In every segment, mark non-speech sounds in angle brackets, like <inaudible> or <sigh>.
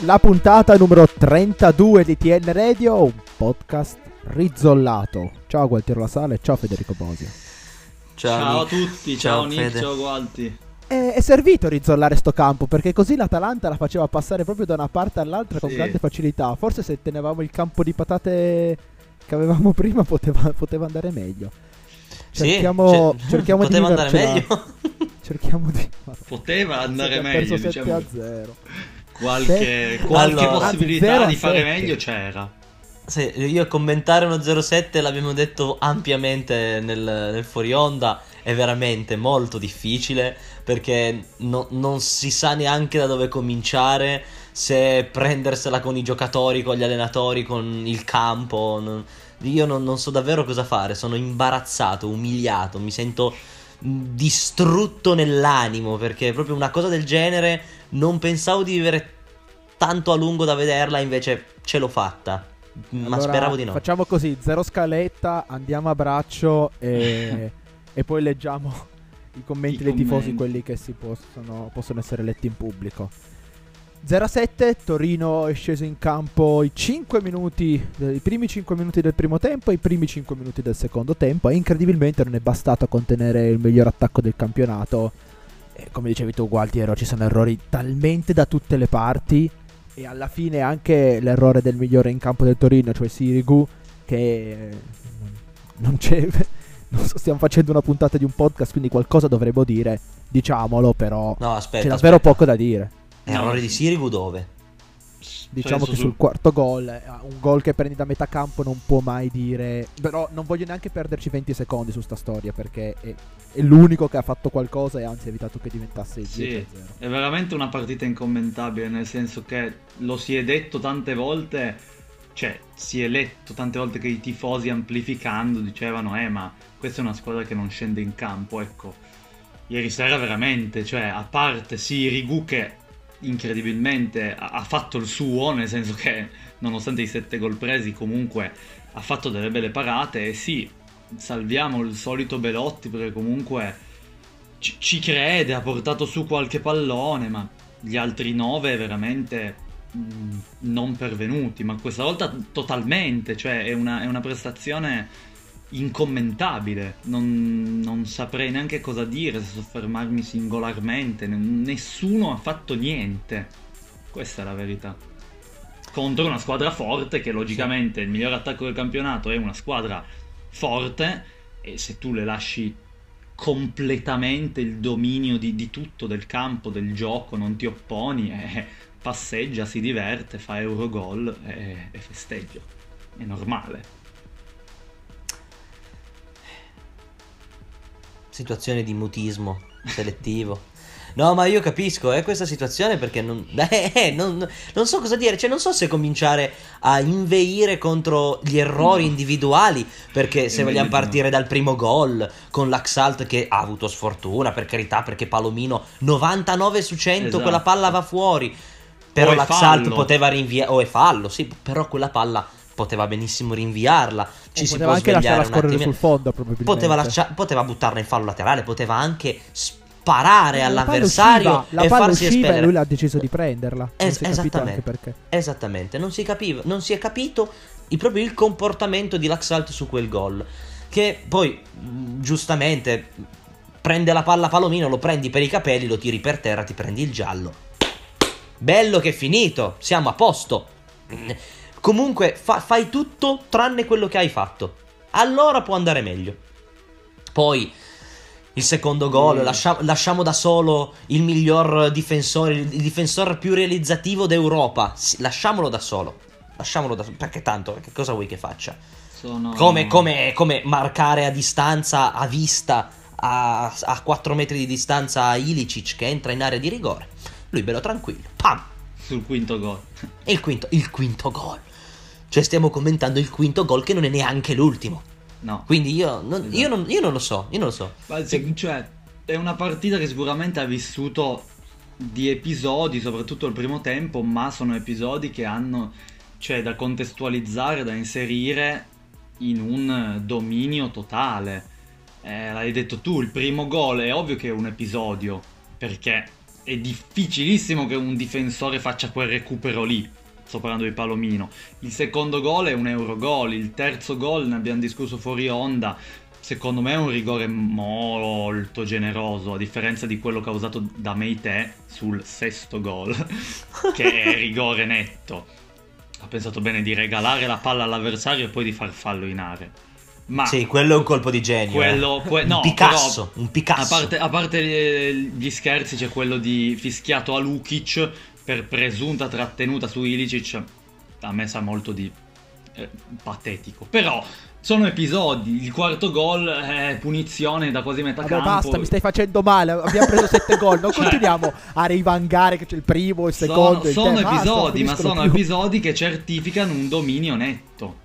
la puntata numero 32 di TN Radio, un podcast rizzollato. Ciao Gualtiero La Sale, ciao Federico Bosio. Ciao, Ciao a Nick. tutti, ciao, Nick, Fede. ciao Gualti. È, è servito rizzollare sto campo perché così l'Atalanta la faceva passare proprio da una parte all'altra con Sì. grande facilità. Forse se tenevamo il campo di patate che avevamo <laughs> prima poteva, poteva andare meglio. Sì, Cerchiamo, cioè, cerchiamo di poteva andare vivercela. meglio. <laughs> Cerchiamo di... Poteva andare Abbiamo meglio, perso 7 diciamo. a 0. Qualche, qualche Allora, possibilità anzi, di fare 0 a 7. meglio c'era. Sì, io commentare uno 07 l'abbiamo detto ampiamente nel, nel fuori onda, è veramente molto difficile perché no- non si sa neanche da dove cominciare, se prendersela con i giocatori, con gli allenatori, con il campo. non- io non, non so davvero cosa fare, sono imbarazzato, umiliato, mi sento distrutto nell'animo perché proprio una cosa del genere non pensavo di vivere tanto a lungo da vederla, invece ce l'ho fatta. Ma Allora, speravo di no. Facciamo così, zero scaletta, andiamo a braccio e, <laughs> e poi leggiamo i commenti I dei tifosi, commenti. quelli che si possono, possono essere letti in pubblico. 0-7, Torino è sceso in campo i 5 minuti, i primi 5 minuti del primo tempo e i primi 5 minuti del secondo tempo e incredibilmente non è bastato a contenere il miglior attacco del campionato. E come dicevi tu Gualtiero, ci sono errori talmente da tutte le parti e alla fine anche l'errore del migliore in campo del Torino, cioè Sirigu, che eh, non c'è... <laughs> Non so, stiamo facendo una puntata di un podcast, quindi qualcosa dovremmo dire, diciamolo, però No, aspetta. c'è davvero aspetta. poco da dire. Errore di Sirigu dove? Diciamo Penso che sul quarto gol, eh, un gol che prendi da metà campo non può mai dire. Però non voglio neanche perderci 20 secondi su sta storia perché è, è l'unico che ha fatto qualcosa e anzi ha evitato che diventasse il 10 Sì, a 0. è veramente una partita incommentabile, nel senso che lo si è detto tante volte, cioè si è letto tante volte che i tifosi amplificando dicevano eh ma questa è una squadra che non scende in campo, ecco. Ieri sera veramente, cioè a parte Sirigu che incredibilmente ha, fatto il suo, nel senso che nonostante i sette gol presi comunque ha fatto delle belle parate. E sì, salviamo il solito Belotti perché comunque ci, ci crede, ha portato su qualche pallone, ma gli altri nove veramente mh, non pervenuti, ma questa volta totalmente, cioè è una, è una prestazione incommentabile, non, non saprei neanche cosa dire se soffermarmi singolarmente, nessuno ha fatto niente, questa è la verità. Contro una squadra forte che logicamente il miglior attacco del campionato è una squadra forte e se tu le lasci completamente il dominio di, di tutto, del campo, del gioco, non ti opponi, eh, passeggia, si diverte, fa Eurogol e, e festeggia. È normale. Situazione di mutismo selettivo. No, ma io capisco, è questa situazione perché non, <laughs> eh, non, non so cosa dire, cioè non so se cominciare a inveire contro gli errori No. individuali, perché se vogliamo partire dal primo gol con l'Axalt che ha avuto sfortuna, per carità, perché Palomino 99 su 100 Esatto. quella palla va fuori, però l'Axalt fallo. poteva rinviare, o è fallo, sì, però quella palla poteva benissimo rinviarla, ci si poteva può anche lasciarla scorrere attimino. sul fondo probabilmente. Poteva, lascia- poteva buttarla in fallo laterale, poteva anche sparare all'avversario e farsi usciva e espellere. lui ha deciso di prenderla. Non Es- capito esattamente. Esattamente, non si capiva, non si è capito il- proprio il comportamento di Laxalt su quel gol. Che poi, mh, giustamente, prende la palla Palomino, lo prendi per i capelli, lo tiri per terra, ti prendi il giallo. Bello che è finito, siamo a posto. Comunque, fa- fai tutto tranne quello che hai fatto. Allora può andare meglio. Poi, il secondo gol, Mm. lascia- lasciamo da solo il miglior difensore, il difensore più realizzativo d'Europa. Sì, lasciamolo da solo. Lasciamolo da solo. Perché tanto, che cosa vuoi che faccia? Sono... Come, come- come marcare a distanza, a vista, a, a 4 metri di distanza Ilicic che entra in area di rigore. Lui bello tranquillo. Pam! Sul quinto gol. Il quinto, il quinto gol. Cioè stiamo commentando il quinto gol che non è neanche l'ultimo. No. Quindi io non, Esatto. io non- io non lo so, io non lo so. Ma cioè, è una partita che sicuramente ha vissuto di episodi, soprattutto il primo tempo, ma sono episodi che hanno, cioè, da contestualizzare, da inserire in un dominio totale. Eh, l'hai detto tu, il primo gol è ovvio che è un episodio, perché è difficilissimo che un difensore faccia quel recupero lì. Sto parlando di Palomino. Il secondo gol è un Eurogol, il terzo gol ne abbiamo discusso fuori onda. Secondo me è un rigore molto generoso, a differenza di quello causato da Meite sul sesto gol, <laughs> che è rigore netto. Ha pensato bene di regalare la palla all'avversario e poi di far fallo in area. Ma sì, quello è un colpo di genio. Quello, eh. que- no, un Picasso, però, un Picasso. A parte, a parte, gli scherzi c'è quello di fischiato a Lukic per presunta trattenuta su Ilicic. A me sa molto di eh, patetico. Però sono episodi. Il quarto gol è punizione da quasi metà Vabbè, campo. basta, mi stai facendo male. Abbiamo preso sette gol. Non <laughs> cioè, continuiamo a rivangare che c'è il primo, il secondo. Sono, sono il episodi, basta, ma sono più. episodi che certificano un dominio netto.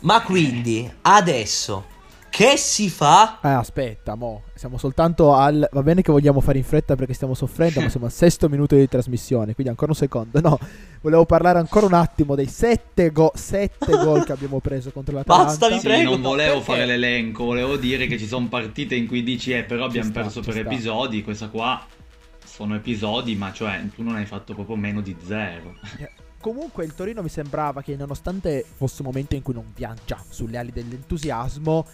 Ma quindi adesso che si fa? Eh, aspetta, mo. Siamo soltanto al. Va bene che vogliamo fare in fretta perché stiamo soffrendo, ma siamo al sesto minuto di trasmissione. Quindi ancora un secondo. No, volevo parlare ancora un attimo dei sette, go- sette <laughs> gol che abbiamo preso contro l'Atalanta. Basta, vi Sì, prego. non volevo perché? fare l'elenco, volevo dire che ci sono partite in cui dici, eh, però abbiamo sta, perso per sta. episodi. Questa qua sono episodi, ma cioè tu non hai fatto proprio meno di zero. Comunque il Torino mi sembrava che nonostante fosse un momento in cui non viaggia sulle ali dell'entusiasmo,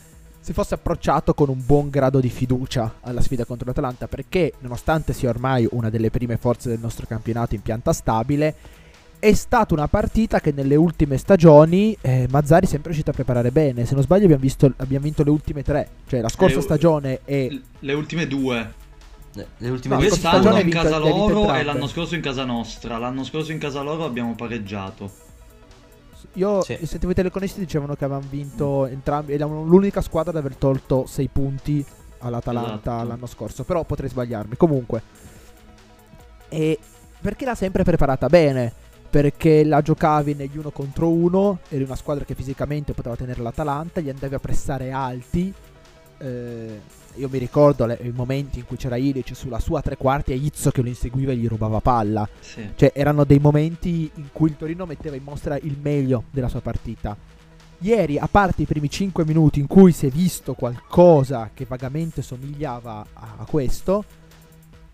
si fosse approcciato con un buon grado di fiducia alla sfida contro l'Atalanta perché nonostante sia ormai una delle prime forze del nostro campionato in pianta stabile, è stata una partita che nelle ultime stagioni eh, Mazzari è sempre riuscito a preparare bene. Se non sbaglio abbiamo, visto, abbiamo vinto le ultime tre, cioè la scorsa Le- stagione e... Le ultime due. Le ultime No, due stagione in vinto- casa loro e l'anno scorso in casa nostra. L'anno scorso in casa loro abbiamo pareggiato. Io Sì. sentivo i telecronisti dicevano che avevano vinto entrambi. Erano l'unica squadra ad aver tolto 6 punti all'Atalanta Esatto. l'anno scorso. Però potrei sbagliarmi. Comunque. E perché l'ha sempre preparata bene. Perché la giocavi negli uno contro uno. Eri una squadra che fisicamente poteva tenere l'Atalanta. Gli andavi a pressare alti. Eh, io mi ricordo le- i momenti in cui c'era Ilic sulla sua tre quarti e Izzo che lo inseguiva e gli rubava palla. Sì. Cioè, erano dei momenti in cui il Torino metteva in mostra il meglio della sua partita. Ieri, a parte i primi 5 minuti in cui si è visto qualcosa che vagamente somigliava a, a questo,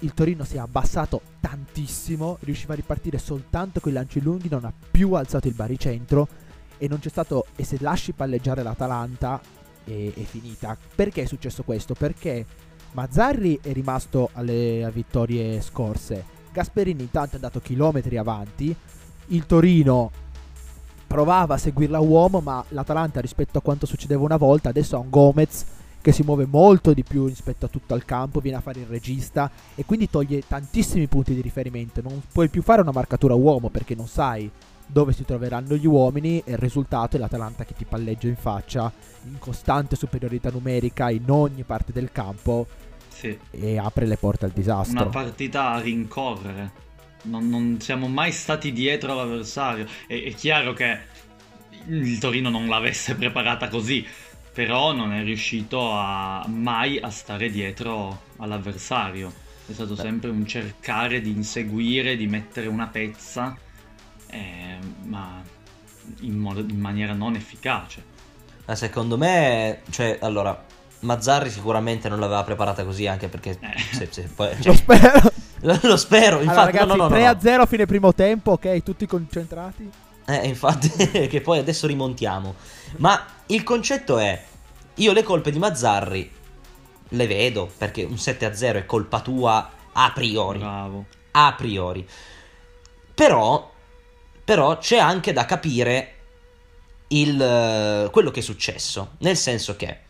il Torino si è abbassato tantissimo, riusciva a ripartire soltanto con i lanci lunghi, non ha più alzato il baricentro e non c'è stato, e se lasci palleggiare l'Atalanta è, è finita. Perché è successo questo? Perché Mazzarri è rimasto alle vittorie scorse, Gasperini intanto è andato chilometri avanti, il Torino provava a seguirla a uomo, ma l'Atalanta rispetto a quanto succedeva una volta adesso ha un Gomez che si muove molto di più rispetto a tutto il campo, viene a fare il regista e quindi toglie tantissimi punti di riferimento. Non puoi più fare una marcatura uomo perché non sai dove si troveranno gli uomini e il risultato è l'Atalanta che ti palleggia in faccia in costante superiorità numerica in ogni parte del campo Sì. e apre le porte al disastro. Una partita a rincorrere. Non, non siamo mai stati dietro all'avversario. È, è chiaro che il Torino non l'avesse preparata così, però non è riuscito a, mai a stare dietro all'avversario. È stato sempre un cercare di inseguire, di mettere una pezza, eh, ma in, modo- in maniera non efficace. Ma secondo me, cioè, allora, Mazzarri sicuramente non l'aveva preparata così, anche perché... Eh. se- se poi- Lo <laughs> cioè, spero. lo spero, <laughs> infatti... allora, ragazzi, no, no, no, 3 no. a 0 a fine primo tempo, ok, tutti concentrati. Eh, infatti, <laughs> che poi adesso rimontiamo. Ma il concetto è: io le colpe di Mazzarri le vedo perché un 7-0 è colpa tua a priori. Bravo. A priori. Però, però c'è anche da capire il, eh, quello che è successo. Nel senso che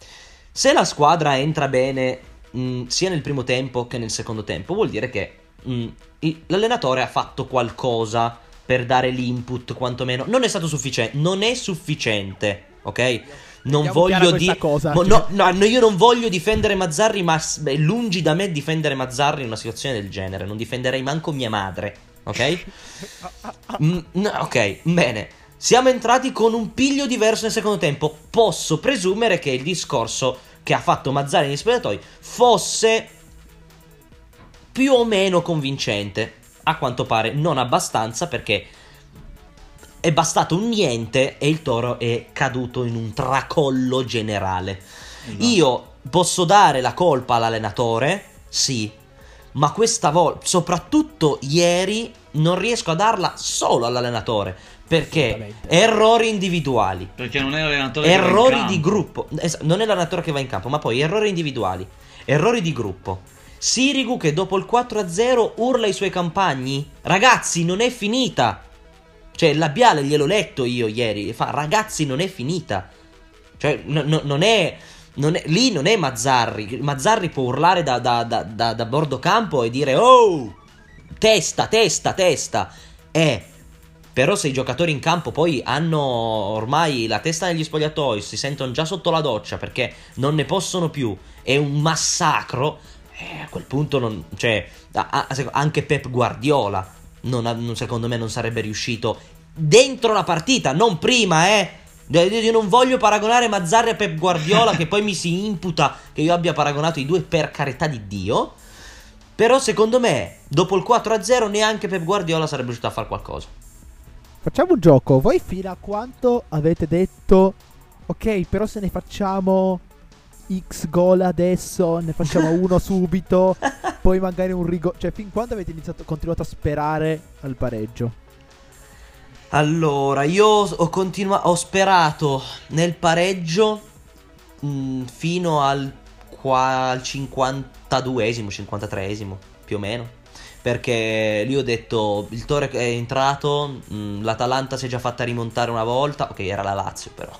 se la squadra entra bene mh, sia nel primo tempo che nel secondo tempo, vuol dire che mh, il- l'allenatore ha fatto qualcosa per dare l'input, quantomeno. Non è stato sufficiente. Non è sufficiente, ok? Non voglio dire. cosa. no, no, no, io non voglio difendere Mazzarri, ma beh, lungi da me difendere Mazzarri in una situazione del genere. Non difenderei manco mia madre, ok? Mm, no, ok, bene. Siamo entrati con un piglio diverso nel secondo tempo. Posso presumere che il discorso che ha fatto Mazzari negli spogliatoi fosse più o meno convincente. A quanto pare non abbastanza perché è bastato un niente e il toro è caduto in un tracollo generale. Esatto. Io posso dare la colpa all'allenatore, sì, ma questa volta, soprattutto ieri, non riesco a darla solo all'allenatore. Perché errori individuali. Perché non è l'allenatore Errori di gruppo. Es- non è l'allenatore che va in campo, ma poi errori individuali. Errori di gruppo. Sirigu che dopo il 4-0 urla ai suoi compagni. Ragazzi, non è finita. Cioè, il labiale gliel'ho letto io ieri. Fa, ragazzi, non è finita. Cioè, no, no, non, è, non è. Lì non è Mazzarri. Mazzarri può urlare da, da, da, da, bordo campo e dire: Oh! Testa, testa, testa. Eh. Però se i giocatori in campo poi hanno ormai la testa negli spogliatoi, si sentono già sotto la doccia perché non ne possono più, è un massacro, eh, a quel punto non, cioè, anche Pep Guardiola non, secondo me non sarebbe riuscito dentro la partita, non prima, eh. Io non voglio paragonare Mazzarri a Pep Guardiola, che poi mi si imputa che io abbia paragonato i due per carità di Dio. Però secondo me, dopo il 4-0, neanche Pep Guardiola sarebbe riuscito a fare qualcosa. Facciamo un gioco. Voi fino a quanto avete detto, ok, però se ne facciamo X gol adesso, ne facciamo <laughs> uno subito, poi magari un rigore. Cioè, fin quando avete iniziato, continuato a sperare al pareggio? Allora, io ho, continua- ho sperato nel pareggio mh, mm, fino al, qua- al 52esimo, 53esimo, più o meno. Perché lì ho detto il Tore è entrato, mm, l'Atalanta si è già fatta rimontare una volta, ok era la Lazio però,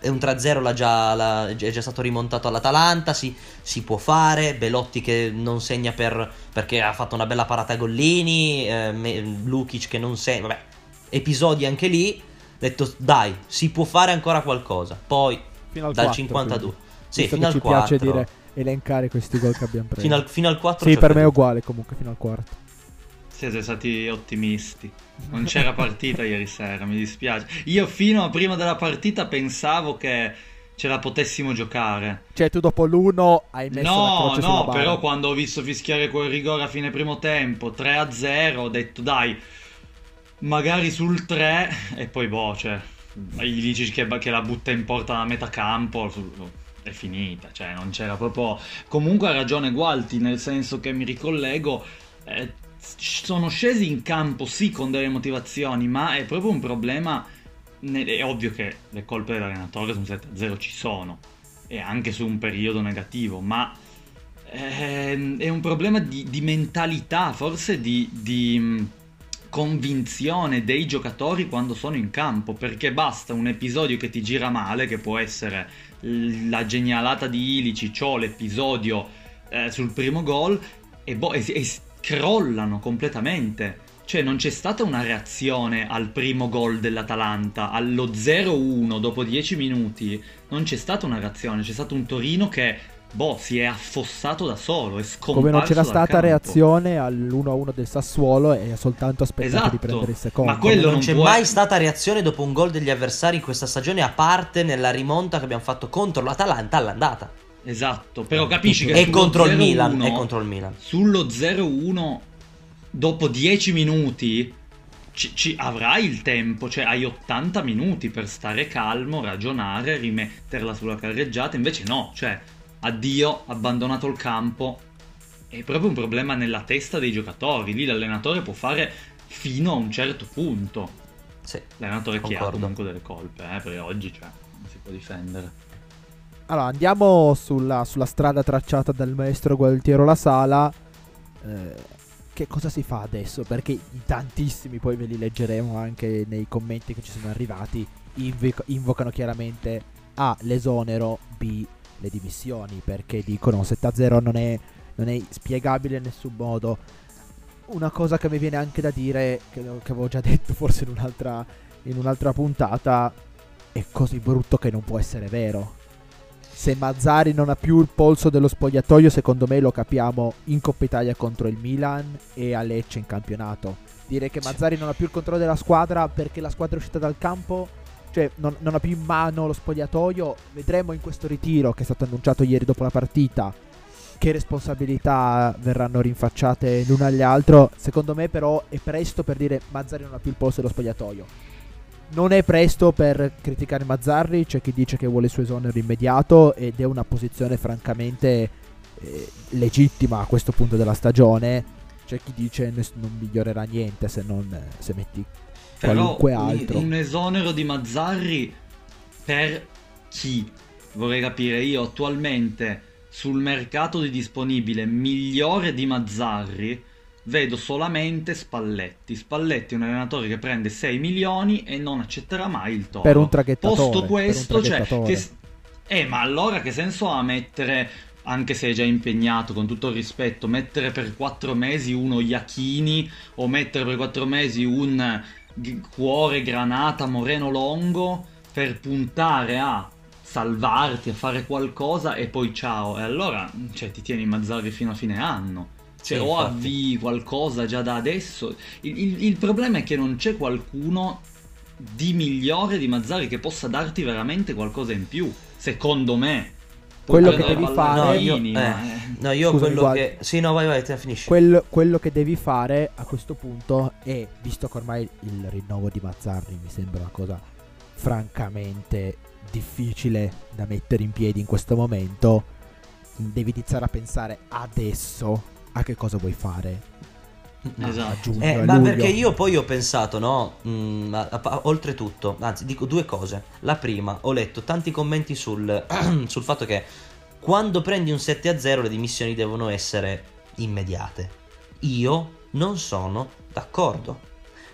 è un 3-0 già, la, è già stato rimontato all'Atalanta, si, si, può fare, Belotti che non segna per, perché ha fatto una bella parata a Gollini, eh, Lukic che non segna, vabbè, episodi anche lì, ho detto dai, si può fare ancora qualcosa, poi dal 4, 52, quindi. sì, fino al 4. piace dire elencare questi gol che abbiamo preso. Fino al, fino al 4 Sì, per me è uguale comunque, fino al quarto. Siete stati ottimisti. Non c'era <laughs> partita ieri sera, mi dispiace. Io fino a prima della partita pensavo che ce la potessimo giocare. Cioè, tu dopo l'uno hai messo no, la croce No, no, però quando ho visto fischiare quel rigore a fine primo tempo, 3-0, ho detto dai, magari sul 3 e poi boh, cioè, gli dici che, che la butta in porta da metà campo, è finita, cioè non c'era proprio... Comunque ha ragione Gualti, nel senso che mi ricollego, eh, sono scesi in campo sì con delle motivazioni, ma è proprio un problema... È ovvio che le colpe dell'allenatore su un 7-0 ci sono, e anche su un periodo negativo, ma ehm, è un problema di, di mentalità, forse di, di convinzione dei giocatori quando sono in campo, perché basta un episodio che ti gira male, che può essere la genialata di Ilicic o l'episodio eh, sul primo gol e, bo- e, e crollano completamente. Cioè non c'è stata una reazione al primo gol dell'Atalanta, allo 0-1 dopo 10 minuti, non c'è stata una reazione, c'è stato un Torino che boh, si è affossato da solo, è scomparso Come non c'era stata campo. reazione all'1-1 del Sassuolo e ha soltanto aspettato esatto, di prendere il secondo. Ma quello non, non c'è può... mai stata reazione dopo un gol degli avversari in questa stagione, a parte nella rimonta che abbiamo fatto contro l'Atalanta all'andata. Esatto, però capisci che è contro il Milan, è contro il Milan. Sullo 0-1 dopo 10 minuti ci, ci, avrai il tempo, cioè hai 80 minuti per stare calmo, ragionare, rimetterla sulla carreggiata, invece no, cioè addio, abbandonato il campo. È proprio un problema nella testa dei giocatori. Lì l'allenatore può fare fino a un certo punto. Sì, l'allenatore che ha comunque delle colpe, eh, perché oggi cioè, non si può difendere. Allora, andiamo sulla, sulla strada tracciata dal maestro Gualtiero La Sala. Eh, che cosa si fa adesso? Perché in tantissimi, poi ve li leggeremo anche nei commenti che ci sono arrivati, invoc- invocano chiaramente A. l'esonero, B le dimissioni perché dicono 7-0 non è, non è spiegabile in nessun modo. Una cosa che mi viene anche da dire, che, che avevo già <laughs> detto forse in un'altra, in un'altra puntata, è così brutto che non può essere vero. Se Mazzari non ha più il polso dello spogliatoio, secondo me lo capiamo in Coppa Italia contro il Milan e a Lecce in campionato. Dire che Mazzari non ha più il controllo della squadra perché la squadra è uscita dal campo cioè non, non, ha più in mano lo spogliatoio. Vedremo in questo ritiro che è stato annunciato ieri dopo la partita che responsabilità verranno rinfacciate l'uno all'altro. Secondo me però è presto per dire Mazzarri non ha più il posto dello spogliatoio. Non è presto per criticare Mazzarri, c'è chi dice che vuole il suo esonero immediato ed è una posizione francamente eh, legittima a questo punto della stagione. C'è chi dice non migliorerà niente se non se metti Però qualunque un, altro. un esonero di Mazzarri per chi? Vorrei capire, io attualmente sul mercato di disponibile migliore di Mazzarri vedo solamente Spalletti. Spalletti è un allenatore che prende 6 milioni e non accetterà mai il toro. Per un traghettatore, Posto questo, cioè, traghettatore. che, eh, ma allora che senso ha mettere, anche se è già impegnato, con tutto il rispetto, mettere per 4 mesi uno Iachini o mettere per 4 mesi un Cuore, Granata, Moreno Longo per puntare a salvarti, a fare qualcosa e poi ciao. E allora, cioè, ti tieni Mazzarri fino a fine anno. Cioè, Sì, o infatti. avvii qualcosa già da adesso. Il, il- il problema è che non c'è qualcuno di migliore di Mazzari che possa darti veramente qualcosa in più. Secondo me. Quello che devi fare- No, io, eh, eh. no, io Scusami, quello guarda. che... Sì, no, vai, vai, te finisci. Quello, quello che devi fare a questo punto è, visto che ormai il rinnovo di Mazzarri mi sembra una cosa francamente difficile da mettere in piedi in questo momento, devi iniziare a pensare adesso a che cosa vuoi fare. A Esatto. Eh, a ma luglio. perché io poi ho pensato, no? Mm, a- a- oltretutto, anzi, dico due cose. La prima, ho letto tanti commenti sul, <clears throat> sul fatto che quando prendi un 7-0 le dimissioni devono essere immediate. Io non sono d'accordo.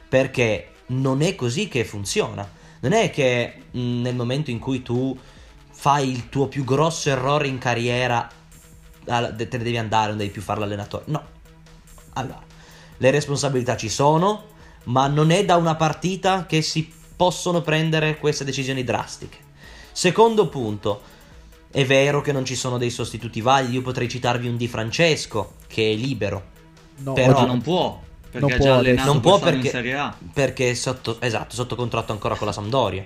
Perché non è così che funziona. Non è che mm, nel momento in cui tu fai il tuo più grosso errore in carriera te ne devi andare, non devi più fare l'allenatore. No. Allora, le responsabilità ci sono, ma non è da una partita che si possono prendere queste decisioni drastiche. Secondo punto, è vero che non ci sono dei sostituti validi, io potrei citarvi un Di Francesco che è libero, No, però- non può. Perché non ha può già Non può perché- in Serie A. perché è sotto, esatto, sotto contratto ancora con la Sampdoria.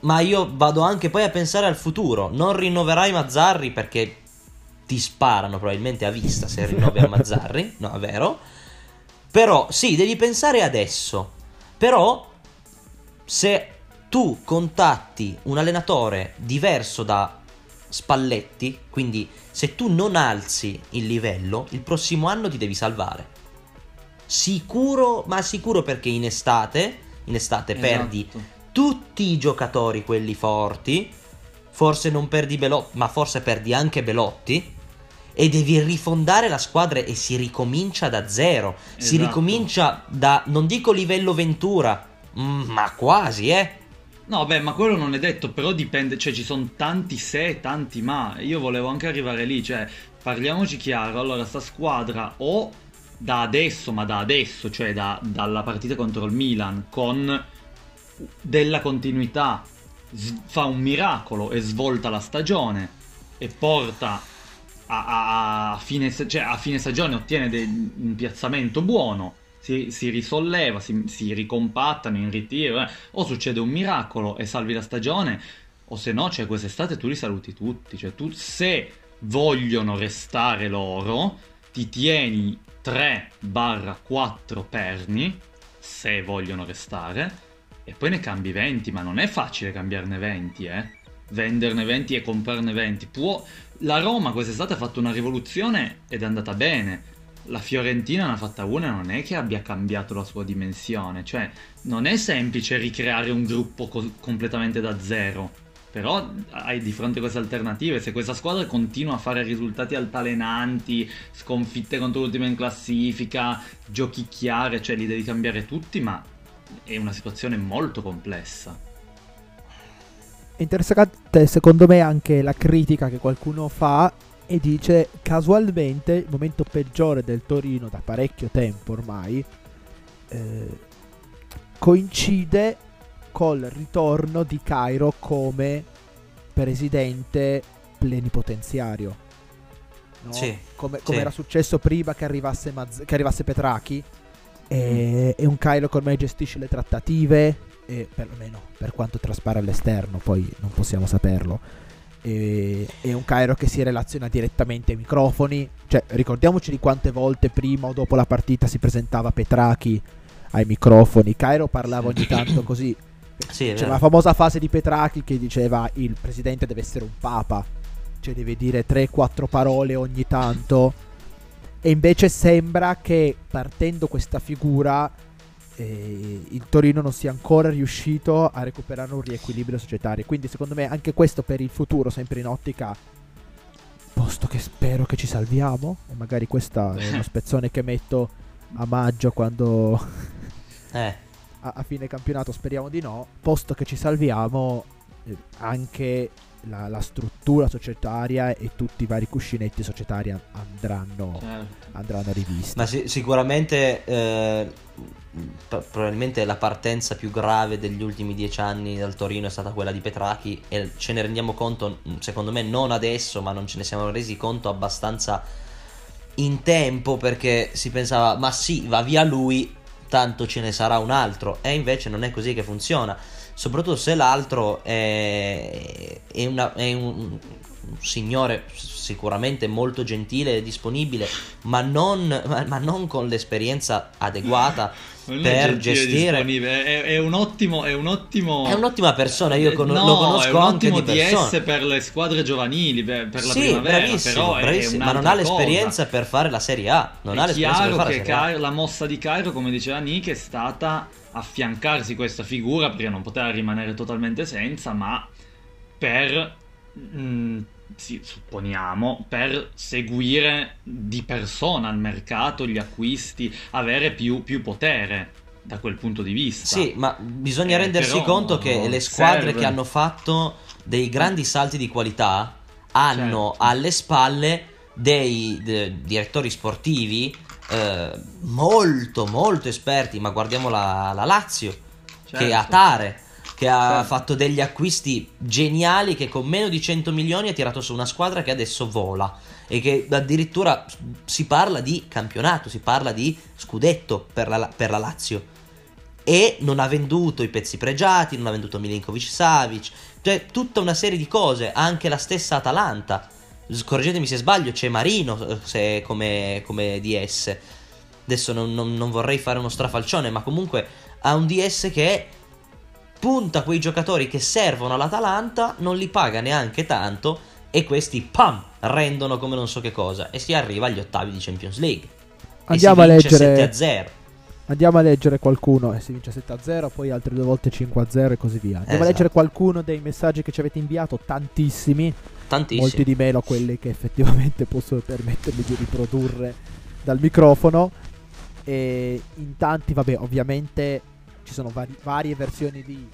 Ma io vado anche poi a pensare al futuro. Non rinnoverai Mazzarri perché ti sparano probabilmente a vista se rinnovi a Mazzarri. <laughs> No, è vero. Però sì, devi pensare adesso. Però se tu contatti un allenatore diverso da Spalletti, quindi se tu non alzi il livello, il prossimo anno ti devi salvare. Sicuro, ma sicuro perché in estate, in estate perdi Esatto. tutti i giocatori quelli forti, forse non perdi Belotti, ma forse perdi anche Belotti e devi rifondare la squadra e si ricomincia da zero. Si Esatto. ricomincia da non dico livello Ventura, mm, ma quasi, eh. No, beh, ma quello non è detto, però dipende, cioè ci sono tanti se e tanti ma. Io volevo anche arrivare lì, cioè, parliamoci chiaro, allora sta squadra o da adesso, ma da adesso, cioè da- dalla partita contro il Milan, con della continuità, fa un miracolo e svolta la stagione e porta a, a- a fine, cioè, a fine stagione, ottiene de- un piazzamento buono. Si, si risolleva, si, si ricompattano in ritiro, eh. o succede un miracolo e salvi la stagione, o se no, cioè quest'estate tu li saluti tutti. Cioè, tu se vogliono restare loro, ti tieni 3-4 perni, se vogliono restare, e poi ne cambi 20, ma non è facile cambiarne 20, eh. Venderne 20 e comprarne 20. Può... La Roma quest'estate ha fatto una rivoluzione ed è andata bene. La Fiorentina ne ha fatta una e non è che abbia cambiato la sua dimensione. Cioè, non è semplice ricreare un gruppo co- completamente da zero. Però hai di fronte queste alternative. Se questa squadra continua a fare risultati altalenanti, sconfitte contro l'ultima in classifica, giochicchiare, cioè li devi cambiare tutti, ma è una situazione molto complessa. È interessante secondo me anche la critica che qualcuno fa e dice casualmente il momento peggiore del Torino da parecchio tempo ormai eh, coincide col ritorno di Cairo come presidente plenipotenziario. No? Sì, come, come sì. era successo prima che arrivasse, Mazz- che arrivasse Petrachi. E, è un Cairo che ormai gestisce le trattative, e perlomeno per quanto traspare all'esterno, poi non possiamo saperlo. E, è un Cairo che si relaziona direttamente ai microfoni. Cioè, ricordiamoci di quante volte prima o dopo la partita si presentava Petrachi ai microfoni. Cairo parlava ogni tanto così. <coughs> Sì, è C'è vero. la famosa fase di Petrachi che diceva il presidente deve essere un papa. cioè deve dire 3-4 parole ogni tanto. E invece sembra che partendo questa figura eh, il Torino non sia ancora riuscito a recuperare un riequilibrio societario. Quindi secondo me anche questo per il futuro, sempre in ottica, posto che spero che ci salviamo, e magari questo è uno <laughs> spezzone che metto a maggio quando... eh. <laughs> a, a fine campionato speriamo di no, posto che ci salviamo eh, anche la, la, struttura societaria e tutti i vari cuscinetti societari andranno, certo. andranno rivisti. Ma si- sicuramente eh, probabilmente la partenza più grave degli ultimi dieci anni dal Torino è stata quella di Petrachi e ce ne rendiamo conto, secondo me non adesso, ma non ce ne siamo resi conto abbastanza in tempo perché si pensava ma sì, va via lui, tanto ce ne sarà un altro e invece non è così che funziona soprattutto se l'altro è, è, una, è un, un, signore sicuramente molto gentile e disponibile, ma non, ma, ma non con l'esperienza adeguata <laughs> per gestire. È, è, un ottimo, è un ottimo. È un'ottima persona. Io con, no, lo conosco è un ottimo DS per le squadre giovanili, per, la sì, primavera. Bravissimo, bravissimo ma non ha l'esperienza cosa. per fare la Serie A. Non è ha l'esperienza per fare la, Serie A. la mossa di Cairo, come diceva Nick, è stata affiancarsi questa figura perché non poteva rimanere totalmente senza, ma per. Mh, mm, sì, supponiamo, per seguire di persona il mercato, gli acquisti, avere più, più potere da quel punto di vista. Sì, ma bisogna eh, rendersi conto che le squadre serve. che hanno fatto dei grandi salti di qualità hanno certo. alle spalle dei de, direttori sportivi eh, molto molto esperti, ma guardiamo la, la Lazio certo. che ha Tare che ha certo. fatto degli acquisti geniali che con meno di 100 milioni ha tirato su una squadra che adesso vola e che addirittura si parla di campionato, si parla di scudetto per la, per la Lazio e non ha venduto i pezzi pregiati, non ha venduto Milinkovic Savic, cioè tutta una serie di cose, anche la stessa Atalanta. Correggetemi se sbaglio, c'è Marino eh, se come, come DS. Adesso non, non, non vorrei fare uno strafalcione, ma comunque ha un DS che punta quei giocatori che servono all'Atalanta, non li paga neanche tanto e questi pam rendono come non so che cosa e si arriva agli ottavi di Champions League. Andiamo a leggere 7-0. Andiamo a leggere qualcuno e si vince 7-0, poi altre due volte 5-0 e così via. Andiamo esatto. a leggere qualcuno dei messaggi che ci avete inviato, tantissimi. Tantissimi. Molti di meno quelli che effettivamente posso permettermi di riprodurre dal microfono. E in tanti, vabbè, ovviamente ci sono vari, varie versioni di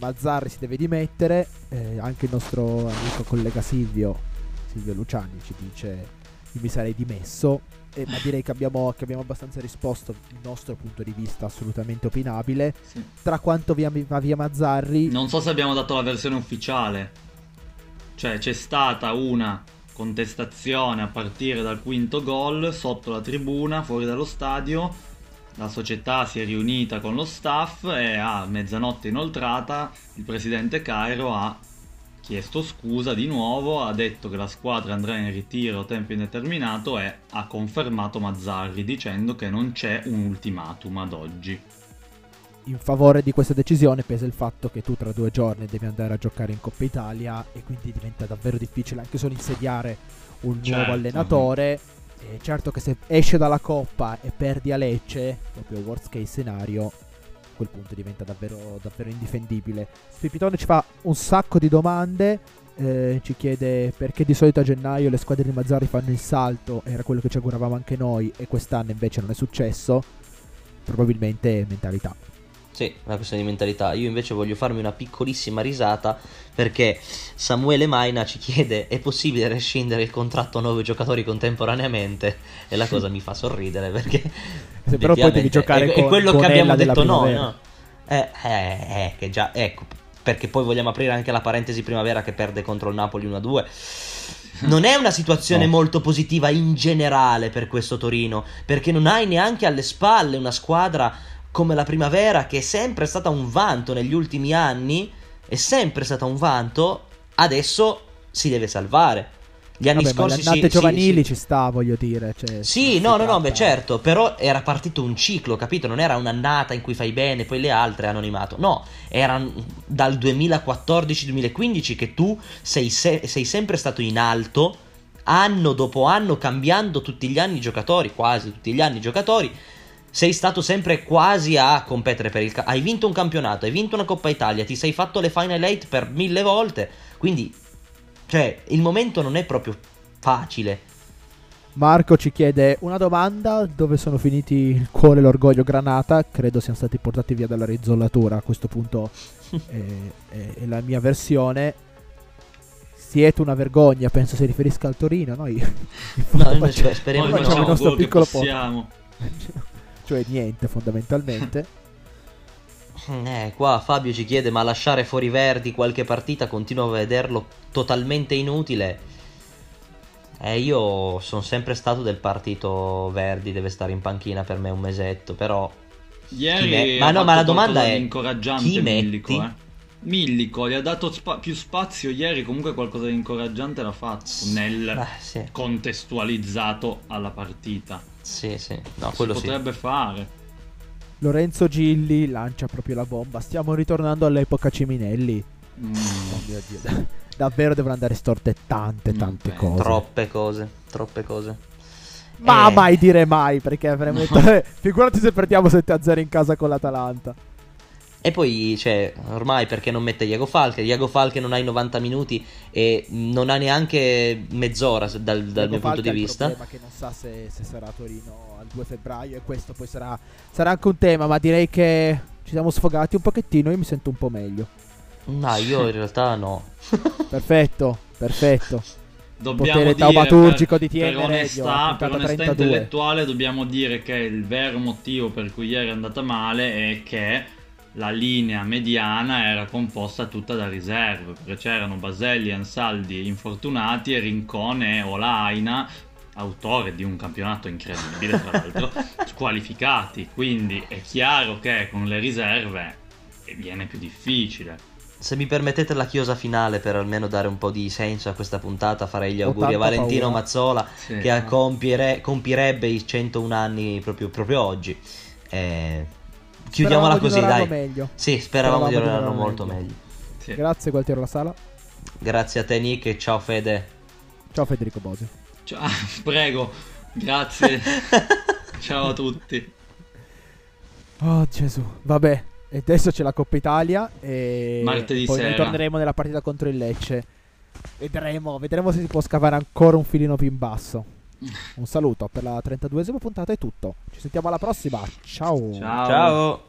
Mazzarri si deve dimettere, eh, anche il nostro amico collega Silvio, Silvio Luciani ci dice io mi sarei dimesso, eh, ma direi che abbiamo, che abbiamo, abbastanza risposto il nostro punto di vista assolutamente opinabile. Sì. Tra quanto via, va via Mazzarri... Non so se abbiamo dato la versione ufficiale, cioè c'è stata una contestazione a partire dal quinto gol sotto la tribuna, fuori dallo stadio la società si è riunita con lo staff e a mezzanotte inoltrata il presidente Cairo ha chiesto scusa di nuovo, ha detto che la squadra andrà in ritiro a tempo indeterminato e ha confermato Mazzarri dicendo che non c'è un ultimatum ad oggi. In favore di questa decisione pesa il fatto che tu tra due giorni devi andare a giocare in Coppa Italia e quindi diventa davvero difficile anche solo insediare un certo. nuovo allenatore eh, certo che se esce dalla coppa e perdi a Lecce, proprio worst case scenario, a quel punto diventa davvero, davvero indifendibile. Spipitone ci fa un sacco di domande. Eh, ci chiede perché di solito a gennaio le squadre di Mazzari fanno il salto, era quello che ci auguravamo anche noi, e quest'anno invece non è successo. Probabilmente mentalità. Sì, una questione di mentalità. Io invece voglio farmi una piccolissima risata perché Samuele Maina ci chiede: è possibile rescindere il contratto a nove giocatori contemporaneamente? E la cosa mi fa sorridere perché. Se però poi devi giocare è, con, è quello con che abbiamo detto noi, no? Eh, eh, eh, che già, ecco, perché poi vogliamo aprire anche la parentesi primavera che perde contro il Napoli 1-2. Non è una situazione no. molto positiva in generale per questo Torino, perché non hai neanche alle spalle una squadra come la primavera, che è sempre stata un vanto negli ultimi anni, è sempre stata un vanto, adesso si deve salvare. Gli anni Vabbè, ma le scorsi sì, giovanili sì. ci sta, voglio dire. Cioè, Sì, no, no, no, beh certo, però era partito un ciclo, capito? Non era un'annata in cui fai bene, poi le altre hanno animato. No, era dal 2014-2015 che tu sei, se- sei sempre stato in alto, anno dopo anno, cambiando tutti gli anni i giocatori, quasi tutti gli anni i giocatori. Sei stato sempre quasi a competere per il... ca- hai vinto un campionato, hai vinto una Coppa Italia, ti sei fatto le Final 8 per mille volte, quindi... Cioè, il momento non è proprio facile. Marco ci chiede una domanda: dove sono finiti il cuore e l'orgoglio Granata? Credo siano stati portati via dalla rizollatura. A questo punto è, <laughs> è- è la mia versione. Siete una vergogna, penso si riferisca al Torino. Noi No, <laughs> noi facciamo- sper- speriamo Noi facciamo il no. nostro piccolo po'. <laughs> cioè niente fondamentalmente. <laughs> Eh, qua Fabio ci chiede: ma lasciare fuori Verdi qualche partita continuo a vederlo totalmente inutile. Eh, io sono sempre stato del partito Verdi, deve stare in panchina per me un mesetto, però Ieri me- ma no, ma la domanda qualcosa è, di incoraggiante chi Millico, metti? eh. Millico gli ha dato spa- più spazio ieri, comunque qualcosa di incoraggiante l'ha fatto nel Beh, sì, contestualizzato alla partita. Sì, sì, no, Si quello sì. potrebbe fare. Lorenzo Gilli lancia proprio la bomba. Stiamo ritornando all'epoca Ciminelli. Mm. Oh mio dio. <laughs> Davvero devono andare storte tante, Non tante penso. cose. Troppe cose, troppe cose. Ma Eh, mai dire mai, perché avremmo <laughs> detto, eh, figurati se perdiamo 7-0 in casa con l'Atalanta. E poi, cioè, ormai perché non mette Iago Falche? Iago Falche non ha i 90 minuti e non ha neanche mezz'ora dal, dal mio punto Falca di il vista. problema che non sa se, se sarà a Torino al 2 febbraio e questo poi sarà, sarà anche un tema, ma direi che ci siamo sfogati un pochettino, io mi sento un po' meglio. No, io in realtà no. <laughs> Perfetto, perfetto. Dobbiamo Potere taumaturgico per, di TN per onestà, per onestà 32. intellettuale dobbiamo dire che il vero motivo per cui ieri è andata male è che la linea mediana era composta tutta da riserve, perché c'erano Baselli, Ansaldi infortunati e Rincone e Olaina, autore di un campionato incredibile tra l'altro, <laughs> squalificati, quindi è chiaro che con le riserve viene più difficile. Se mi permettete la chiosa finale per almeno dare un po' di senso a questa puntata, farei gli auguri a Valentino paura. Mazzola Sì. che compiere- compirebbe i 101 anni proprio, proprio oggi. Eh, chiudiamola Speravamo così, dai. meglio. Sì, speravamo di Speravamo di onorarlo molto meglio. meglio. Sì. Grazie Gualtiero La Sala. Grazie a te Nick e ciao Fede. Ciao Federico Bosi. Ciao, <laughs> prego, grazie. <laughs> Ciao a tutti. Oh Gesù, vabbè. E adesso c'è la Coppa Italia e Martedì poi sera. ritorneremo nella partita contro il Lecce. Vedremo, vedremo se si può scavare ancora un filino più in basso. Un saluto per la 32esima puntata è tutto. Ci sentiamo alla prossima. Ciao. Ciao. Ciao.